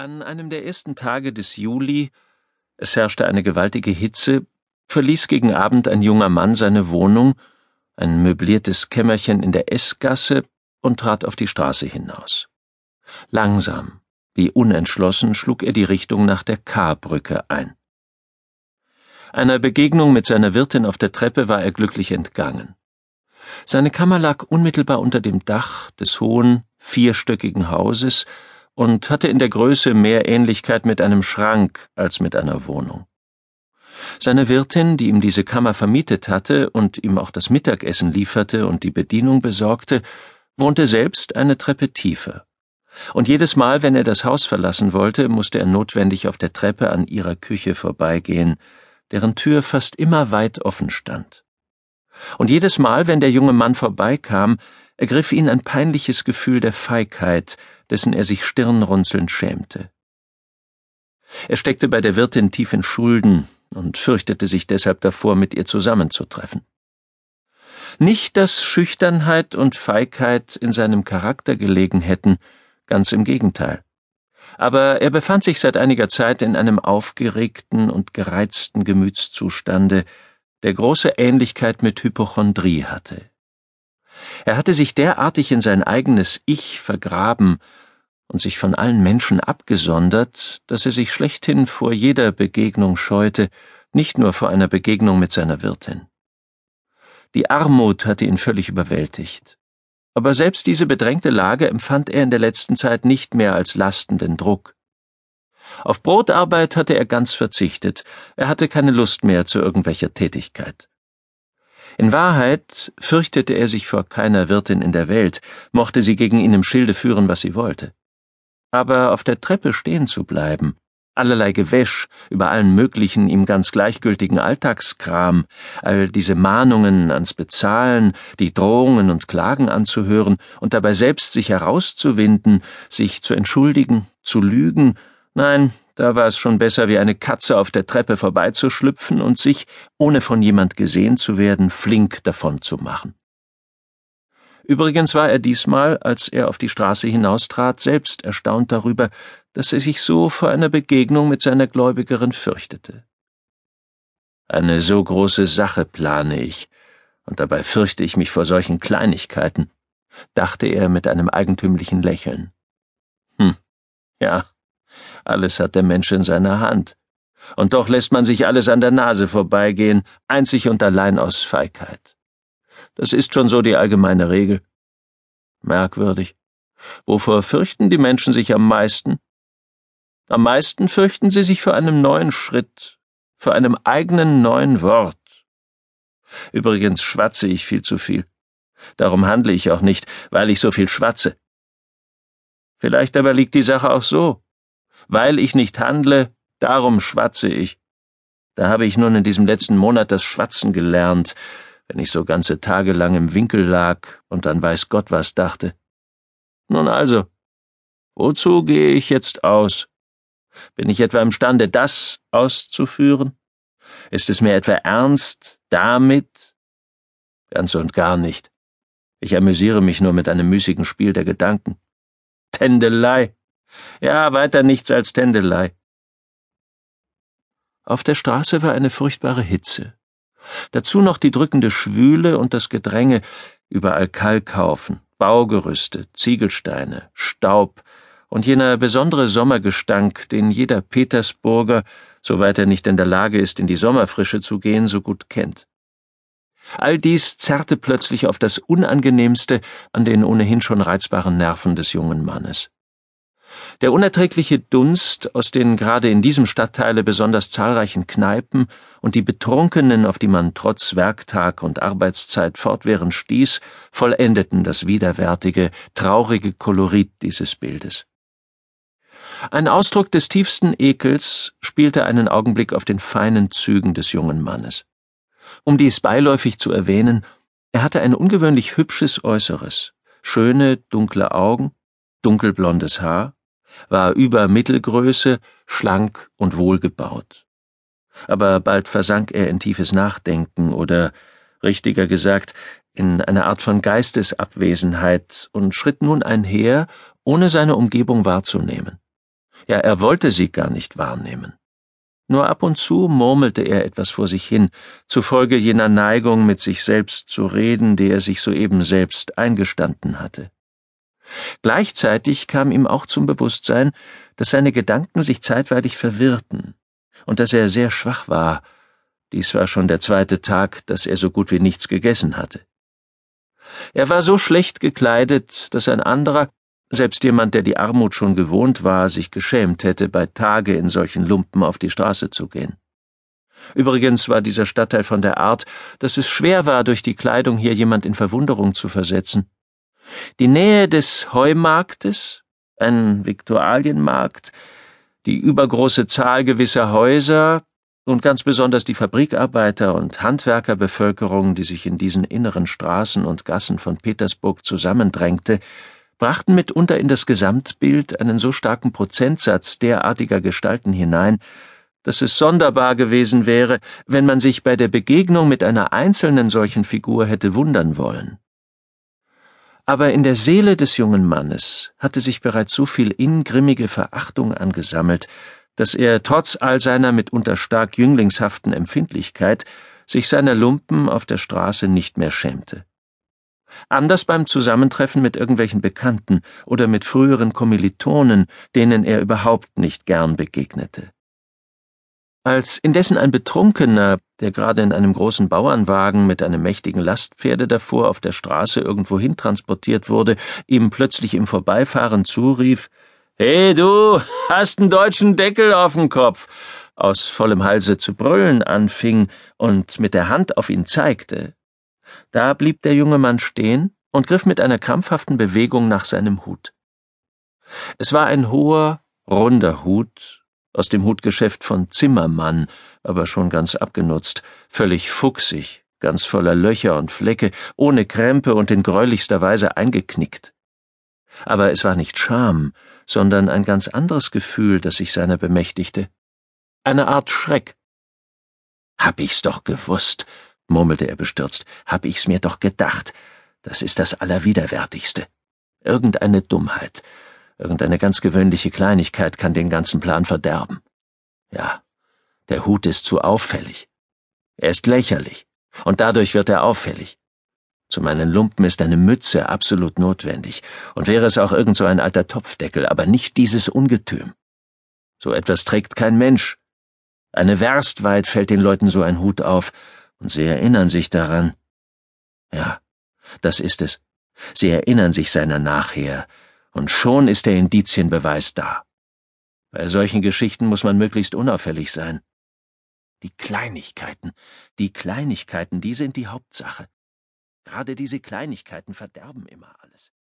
An einem der ersten Tage des Juli, es herrschte eine gewaltige Hitze, verließ gegen Abend ein junger Mann seine Wohnung, ein möbliertes Kämmerchen in der S-Gasse und trat auf die Straße hinaus. Langsam, wie unentschlossen, schlug er die Richtung nach der K-Brücke ein. Einer Begegnung mit seiner Wirtin auf der Treppe war er glücklich entgangen. Seine Kammer lag unmittelbar unter dem Dach des hohen, vierstöckigen Hauses, und hatte in der Größe mehr Ähnlichkeit mit einem Schrank als mit einer Wohnung. Seine Wirtin, die ihm diese Kammer vermietet hatte und ihm auch das Mittagessen lieferte und die Bedienung besorgte, wohnte selbst eine Treppe tiefer. Und jedes Mal, wenn er das Haus verlassen wollte, musste er notwendig auf der Treppe an ihrer Küche vorbeigehen, deren Tür fast immer weit offen stand. Und jedes Mal, wenn der junge Mann vorbeikam, ergriff ihn ein peinliches Gefühl der Feigheit, dessen er sich stirnrunzelnd schämte. Er steckte bei der Wirtin tief in Schulden und fürchtete sich deshalb davor, mit ihr zusammenzutreffen. Nicht, dass Schüchternheit und Feigheit in seinem Charakter gelegen hätten, ganz im Gegenteil. Aber er befand sich seit einiger Zeit in einem aufgeregten und gereizten Gemütszustande, der große Ähnlichkeit mit Hypochondrie hatte. Er hatte sich derartig in sein eigenes Ich vergraben und sich von allen Menschen abgesondert, dass er sich schlechthin vor jeder Begegnung scheute, nicht nur vor einer Begegnung mit seiner Wirtin. Die Armut hatte ihn völlig überwältigt. Aber selbst diese bedrängte Lage empfand er in der letzten Zeit nicht mehr als lastenden Druck. Auf Brotarbeit hatte er ganz verzichtet, er hatte keine Lust mehr zu irgendwelcher Tätigkeit. In Wahrheit fürchtete er sich vor keiner Wirtin in der Welt, mochte sie gegen ihn im Schilde führen, was sie wollte. Aber auf der Treppe stehen zu bleiben, allerlei Gewäsch über allen möglichen ihm ganz gleichgültigen Alltagskram, all diese Mahnungen ans Bezahlen, die Drohungen und Klagen anzuhören und dabei selbst sich herauszuwinden, sich zu entschuldigen, zu lügen, nein, da war es schon besser, wie eine Katze auf der Treppe vorbeizuschlüpfen und sich, ohne von jemand gesehen zu werden, flink davon zu machen. Übrigens war er diesmal, als er auf die Straße hinaustrat, selbst erstaunt darüber, dass er sich so vor einer Begegnung mit seiner Gläubigerin fürchtete. Eine so große Sache plane ich, und dabei fürchte ich mich vor solchen Kleinigkeiten, dachte er mit einem eigentümlichen Lächeln. Hm, ja, alles hat der Mensch in seiner Hand. Und doch lässt man sich alles an der Nase vorbeigehen, einzig und allein aus Feigheit. Das ist schon so die allgemeine Regel. Merkwürdig. Wovor fürchten die Menschen sich am meisten? Am meisten fürchten sie sich vor einem neuen Schritt, vor einem eigenen neuen Wort. Übrigens schwatze ich viel zu viel. Darum handle ich auch nicht, weil ich so viel schwatze. Vielleicht aber liegt die Sache auch so. Weil ich nicht handle, darum schwatze ich. Da habe ich nun in diesem letzten Monat das Schwatzen gelernt, wenn ich so ganze Tage lang im Winkel lag und dann weiß Gott was dachte. Nun also, wozu gehe ich jetzt aus? Bin ich etwa imstande, das auszuführen? Ist es mir etwa ernst damit? Ganz und gar nicht. Ich amüsiere mich nur mit einem müßigen Spiel der Gedanken. Tändelei. Ja, weiter nichts als Tändelei. Auf der Straße war eine furchtbare Hitze. Dazu noch die drückende Schwüle und das Gedränge, überall Kalkhaufen, Baugerüste, Ziegelsteine, Staub und jener besondere Sommergestank, den jeder Petersburger, soweit er nicht in der Lage ist, in die Sommerfrische zu gehen, so gut kennt. All dies zerrte plötzlich auf das Unangenehmste an den ohnehin schon reizbaren Nerven des jungen Mannes. Der unerträgliche Dunst aus den gerade in diesem Stadtteile besonders zahlreichen Kneipen und die Betrunkenen, auf die man trotz Werktag und Arbeitszeit fortwährend stieß, vollendeten das widerwärtige, traurige Kolorit dieses Bildes. Ein Ausdruck des tiefsten Ekels spielte einen Augenblick auf den feinen Zügen des jungen Mannes. Um dies beiläufig zu erwähnen, er hatte ein ungewöhnlich hübsches Äußeres, schöne, dunkle Augen, dunkelblondes Haar, war über Mittelgröße, schlank und wohlgebaut. Aber bald versank er in tiefes Nachdenken oder, richtiger gesagt, in eine Art von Geistesabwesenheit und schritt nun einher, ohne seine Umgebung wahrzunehmen. Ja, er wollte sie gar nicht wahrnehmen. Nur ab und zu murmelte er etwas vor sich hin, zufolge jener Neigung, mit sich selbst zu reden, die er sich soeben selbst eingestanden hatte. Gleichzeitig kam ihm auch zum Bewusstsein, dass seine Gedanken sich zeitweilig verwirrten und dass er sehr schwach war. Dies war schon der zweite Tag, dass er so gut wie nichts gegessen hatte. Er war so schlecht gekleidet, dass ein anderer, selbst jemand, der die Armut schon gewohnt war, sich geschämt hätte, bei Tage in solchen Lumpen auf die Straße zu gehen. Übrigens war dieser Stadtteil von der Art, dass es schwer war, durch die Kleidung hier jemand in Verwunderung zu versetzen. Die Nähe des Heumarktes, ein Viktualienmarkt, die übergroße Zahl gewisser Häuser und ganz besonders die Fabrikarbeiter und Handwerkerbevölkerung, die sich in diesen inneren Straßen und Gassen von Petersburg zusammendrängte, brachten mitunter in das Gesamtbild einen so starken Prozentsatz derartiger Gestalten hinein, dass es sonderbar gewesen wäre, wenn man sich bei der Begegnung mit einer einzelnen solchen Figur hätte wundern wollen. Aber in der Seele des jungen Mannes hatte sich bereits so viel ingrimmige Verachtung angesammelt, dass er trotz all seiner mitunter stark jünglingshaften Empfindlichkeit sich seiner Lumpen auf der Straße nicht mehr schämte. Anders beim Zusammentreffen mit irgendwelchen Bekannten oder mit früheren Kommilitonen, denen er überhaupt nicht gern begegnete. Als indessen ein Betrunkener, der gerade in einem großen Bauernwagen mit einem mächtigen Lastpferde davor auf der Straße irgendwohin transportiert wurde, ihm plötzlich im Vorbeifahren zurief Hey du, hast einen deutschen Deckel auf dem Kopf, aus vollem Halse zu brüllen anfing und mit der Hand auf ihn zeigte, da blieb der junge Mann stehen und griff mit einer krampfhaften Bewegung nach seinem Hut. Es war ein hoher, runder Hut, aus dem Hutgeschäft von Zimmermann, aber schon ganz abgenutzt, völlig fuchsig, ganz voller Löcher und Flecke, ohne Krempe und in greulichster Weise eingeknickt. Aber es war nicht Scham, sondern ein ganz anderes Gefühl, das sich seiner bemächtigte. Eine Art Schreck. Hab ich's doch gewusst, murmelte er bestürzt, hab ich's mir doch gedacht. Das ist das Allerwiderwärtigste. Irgendeine Dummheit, irgendeine ganz gewöhnliche Kleinigkeit kann den ganzen Plan verderben. Ja, der Hut ist zu auffällig. Er ist lächerlich, und dadurch wird er auffällig. Zu meinen Lumpen ist eine Mütze absolut notwendig, und wäre es auch irgend so ein alter Topfdeckel, aber nicht dieses Ungetüm. So etwas trägt kein Mensch. Eine Werst weit fällt den Leuten so ein Hut auf, und sie erinnern sich daran. Ja, das ist es. Sie erinnern sich seiner nachher, und schon ist der Indizienbeweis da. Bei solchen Geschichten muss man möglichst unauffällig sein. Die Kleinigkeiten, die Kleinigkeiten, die sind die Hauptsache. Gerade diese Kleinigkeiten verderben immer alles.